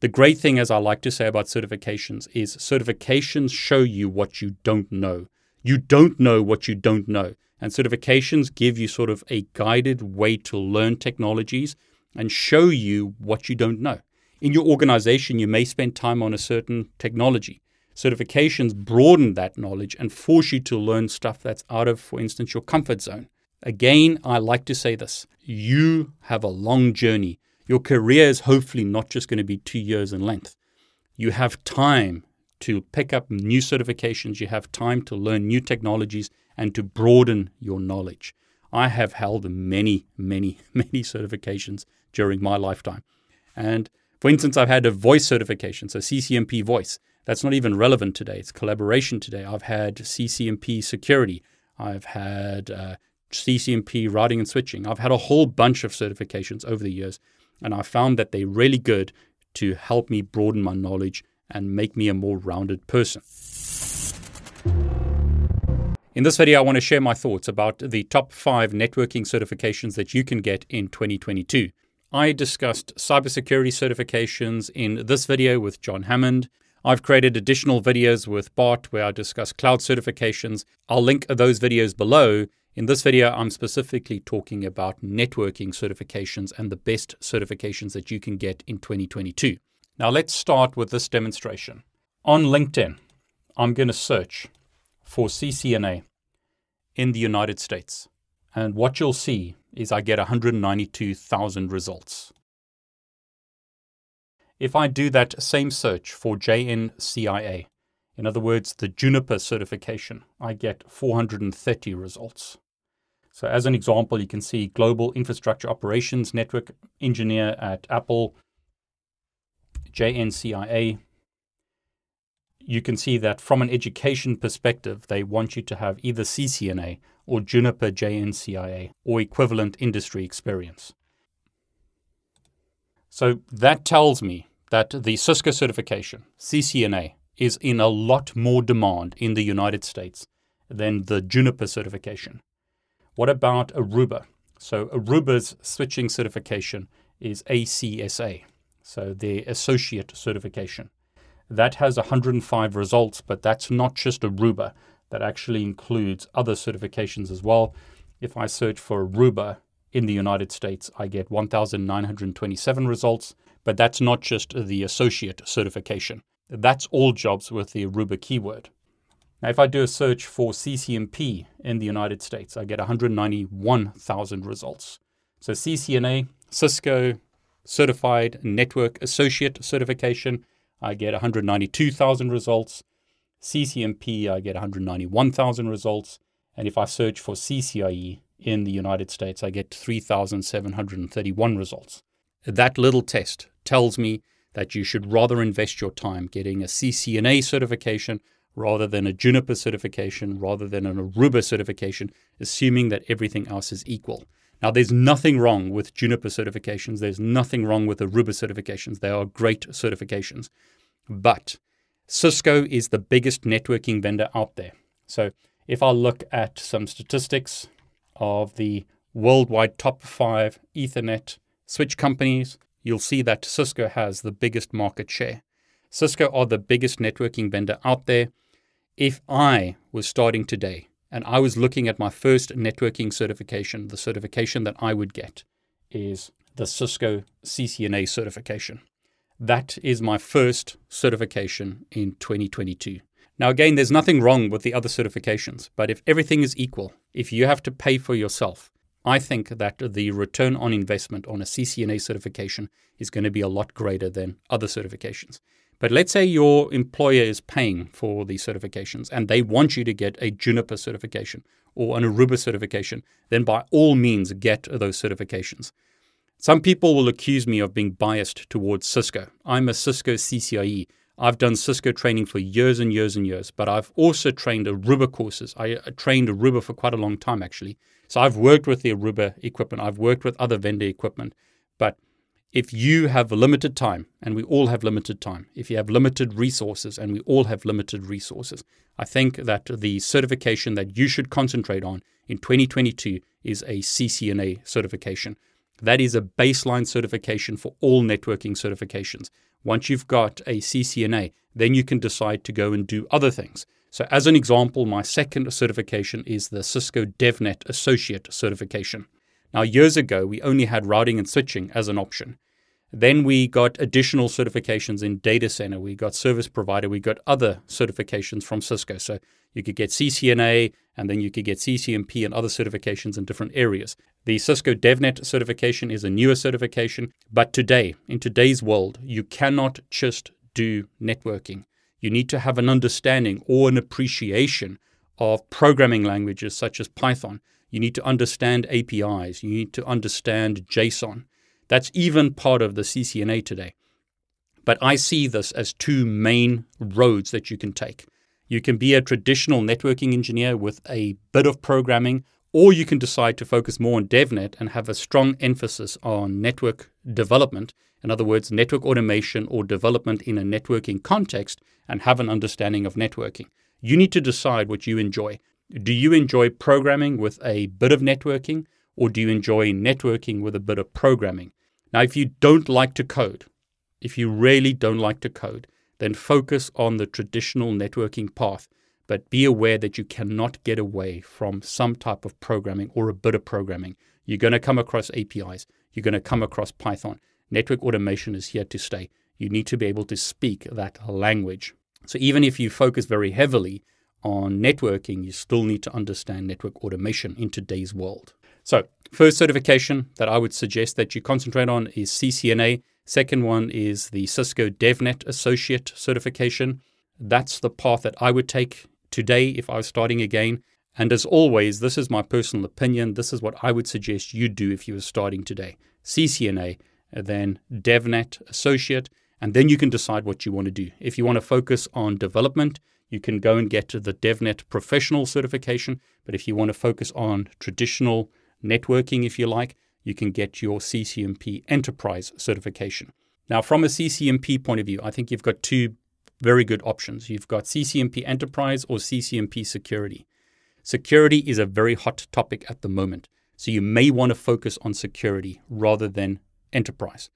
The great thing, as I like to say about certifications, is certifications show you what you don't know. You don't know what you don't know. And certifications give you sort of a guided way to learn technologies and show you what you don't know. In your organization, you may spend time on a certain technology. Certifications broaden that knowledge and force you to learn stuff that's out of, for instance, your comfort zone. Again, I like to say this you have a long journey. Your career is hopefully not just going to be two years in length. You have time to pick up new certifications, you have time to learn new technologies and to broaden your knowledge. I have held many, many, many certifications during my lifetime. And for instance, I've had a voice certification, so CCNP voice. That's not even relevant today. It's collaboration today. I've had CCNP security. I've had uh, CCNP routing and switching. I've had a whole bunch of certifications over the years, and I found that they're really good to help me broaden my knowledge and make me a more rounded person. In this video, I want to share my thoughts about the top five networking certifications that you can get in 2022. I discussed cybersecurity certifications in this video with John Hammond. I've created additional videos with Bart where I discuss cloud certifications. I'll link those videos below. In this video, I'm specifically talking about networking certifications and the best certifications that you can get in 2022. Now, let's start with this demonstration. On LinkedIn, I'm going to search for CCNA in the United States. And what you'll see is I get 192,000 results. If I do that same search for JNCIA, in other words, the Juniper certification, I get 430 results. So, as an example, you can see Global Infrastructure Operations Network Engineer at Apple, JNCIA, you can see that from an education perspective, they want you to have either CCNA or Juniper JNCIA or equivalent industry experience. So that tells me that the Cisco certification, CCNA, is in a lot more demand in the United States than the Juniper certification. What about Aruba? So Aruba's switching certification is ACSA, so their associate certification. That has 105 results, but that's not just Aruba. That actually includes other certifications as well. If I search for Aruba in the United States, I get 1,927 results, but that's not just the associate certification. That's all jobs with the Aruba keyword. Now, if I do a search for CCNP in the United States, I get 191,000 results. So CCNA, Cisco Certified Network Associate Certification, I get 192,000 results. CCNP, I get 191,000 results. And if I search for CCIE in the United States, I get 3,731 results. That little test tells me that you should rather invest your time getting a CCNA certification rather than a Juniper certification, rather than an Aruba certification, assuming that everything else is equal. Now, there's nothing wrong with Juniper certifications. There's nothing wrong with Aruba certifications. They are great certifications. But Cisco is the biggest networking vendor out there. So if I look at some statistics of the worldwide top five Ethernet switch companies, you'll see that Cisco has the biggest market share. Cisco are the biggest networking vendor out there. If I was starting today and I was looking at my first networking certification, the certification that I would get is the Cisco CCNA certification. That is my first certification in 2022. Now, again, there's nothing wrong with the other certifications, but if everything is equal, if you have to pay for yourself, I think that the return on investment on a CCNA certification is going to be a lot greater than other certifications. But let's say your employer is paying for these certifications and they want you to get a Juniper certification or an Aruba certification, then by all means get those certifications. Some people will accuse me of being biased towards Cisco. I'm a Cisco CCIE. I've done Cisco training for years and years and years, but I've also trained Aruba courses. I uh, trained Aruba for quite a long time, actually. So I've worked with the Aruba equipment, I've worked with other vendor equipment, but if you have limited time, and we all have limited time, if you have limited resources, and we all have limited resources, I think that the certification that you should concentrate on in 2022 is a CCNA certification. That is a baseline certification for all networking certifications. Once you've got a CCNA, then you can decide to go and do other things. So, as an example, my second certification is the Cisco DevNet Associate certification. Now, years ago, we only had routing and switching as an option. Then we got additional certifications in data center. We got service provider. We got other certifications from Cisco. So you could get CCNA and then you could get CCNP and other certifications in different areas. The Cisco DevNet certification is a newer certification. But today, in today's world, you cannot just do networking. You need to have an understanding or an appreciation of programming languages such as Python. You need to understand APIs. You need to understand JSON. That's even part of the CCNA today. But I see this as two main roads that you can take. You can be a traditional networking engineer with a bit of programming, or you can decide to focus more on DevNet and have a strong emphasis on network development. In other words, network automation or development in a networking context and have an understanding of networking. You need to decide what you enjoy. Do you enjoy programming with a bit of networking, or do you enjoy networking with a bit of programming? Now, if you don't like to code, if you really don't like to code, then focus on the traditional networking path. But be aware that you cannot get away from some type of programming or a bit of programming. You're going to come across APIs. You're going to come across Python. Network automation is here to stay. You need to be able to speak that language. So even if you focus very heavily on networking, you still need to understand network automation in today's world. So, first certification that I would suggest that you concentrate on is CCNA. Second one is the Cisco DevNet Associate certification. That's the path that I would take today if I was starting again. And as always, this is my personal opinion. This is what I would suggest you do if you were starting today. CCNA, then DevNet Associate, and then you can decide what you want to do. If you want to focus on development, you can go and get the DevNet Professional certification. But if you want to focus on traditional networking, if you like, you can get your CCNP Enterprise certification. Now, from a CCNP point of view, I think you've got two very good options. You've got CCNP Enterprise or CCNP Security. Security is a very hot topic at the moment, so you may want to focus on security rather than enterprise.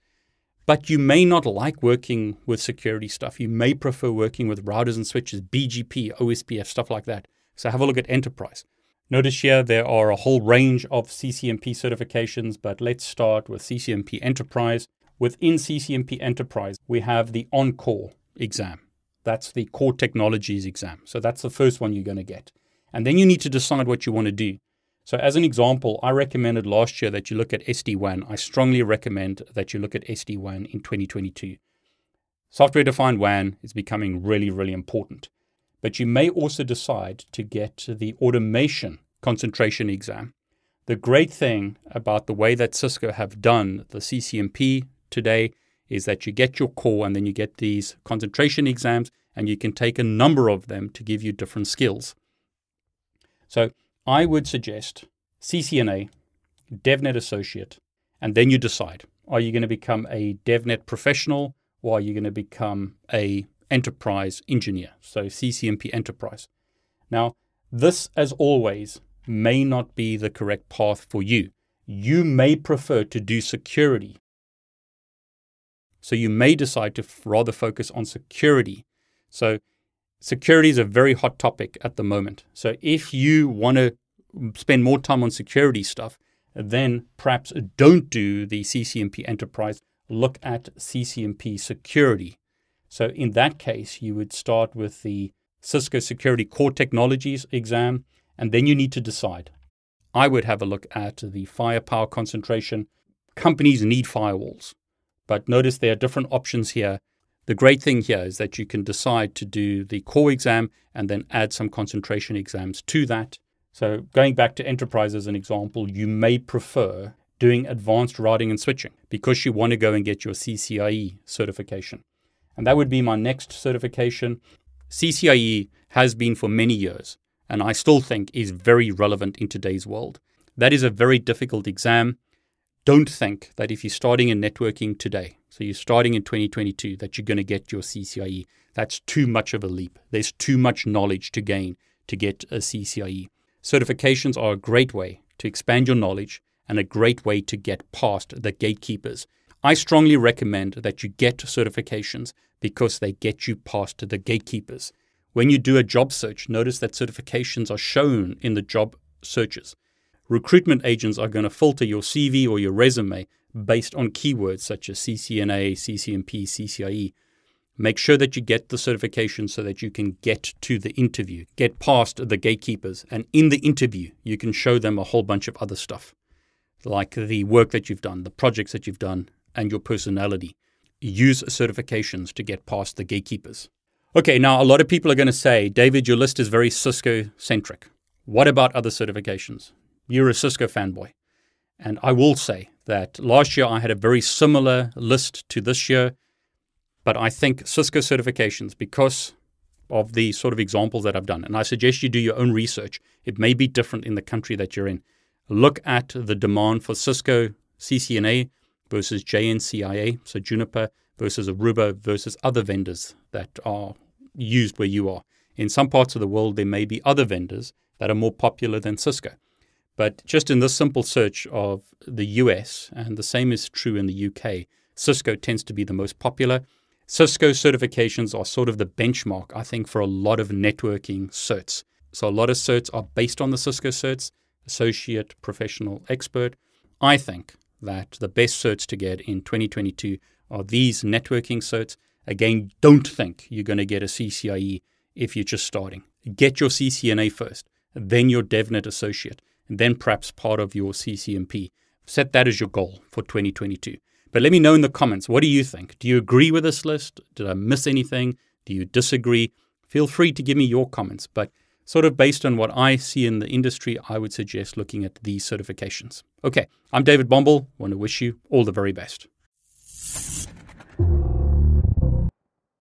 But you may not like working with security stuff. You may prefer working with routers and switches, BGP, OSPF, stuff like that. So have a look at enterprise. Notice here there are a whole range of CCNP certifications, but let's start with CCNP Enterprise. Within CCNP Enterprise, we have the ENCOR exam. That's the core technologies exam. So that's the first one you're going to get. And then you need to decide what you want to do. So, as an example, I recommended last year that you look at SD WAN. I strongly recommend that you look at SD WAN in 2022. Software defined WAN is becoming really, really important. But you may also decide to get the automation concentration exam. The great thing about the way that Cisco have done the CCNP today is that you get your core and then you get these concentration exams and you can take a number of them to give you different skills. So I would suggest CCNA, DevNet Associate, and then you decide are you going to become a DevNet professional or are you going to become a enterprise engineer? So CCNP Enterprise. Now, this, as always, may not be the correct path for you. You may prefer to do security. So you may decide to rather focus on security. So security is a very hot topic at the moment. So if you want to spend more time on security stuff, then perhaps don't do the CCNP enterprise. Look at CCNP security. So in that case, you would start with the Cisco Security Core Technologies exam and then you need to decide. I would have a look at the firepower concentration. Companies need firewalls, but notice there are different options here. The great thing here is that you can decide to do the core exam and then add some concentration exams to that. So, going back to enterprise as an example, you may prefer doing advanced routing and switching because you want to go and get your CCIE certification. And that would be my next certification. CCIE has been for many years and I still think is very relevant in today's world. That is a very difficult exam. Don't think that if you're starting in networking today, so you're starting in 2022, that you're going to get your CCIE. That's too much of a leap. There's too much knowledge to gain to get a CCIE. Certifications are a great way to expand your knowledge and a great way to get past the gatekeepers. I strongly recommend that you get certifications because they get you past the gatekeepers. When you do a job search, notice that certifications are shown in the job searches. Recruitment agents are going to filter your CV or your resume based on keywords such as CCNA, CCNP, CCIE. Make sure that you get the certification so that you can get to the interview, get past the gatekeepers. And in the interview, you can show them a whole bunch of other stuff, like the work that you've done, the projects that you've done, and your personality. Use certifications to get past the gatekeepers. Okay, now a lot of people are going to say, David, your list is very Cisco centric. What about other certifications? You're a Cisco fanboy. And I will say that last year I had a very similar list to this year, but I think Cisco certifications, because of the sort of examples that I've done, and I suggest you do your own research. It may be different in the country that you're in. Look at the demand for Cisco CCNA versus JNCIA, so Juniper versus Aruba versus other vendors that are used where you are. In some parts of the world, there may be other vendors that are more popular than Cisco. But just in this simple search of the US, and the same is true in the UK, Cisco tends to be the most popular. Cisco certifications are sort of the benchmark, I think, for a lot of networking certs. So a lot of certs are based on the Cisco certs, associate, professional, expert. I think that the best certs to get in 2022 are these networking certs Again, don't think you're going to get a CCIE if you're just starting. Get your CCNA first, then your DevNet associate, and then perhaps part of your CCNP. Set that as your goal for 2022. But let me know in the comments what do you think? Do you agree with this list? Did I miss anything? Do you disagree? Feel free to give me your comments. But sort of based on what I see in the industry, I would suggest looking at these certifications. Okay, I'm David Bombal. I want to wish you all the very best.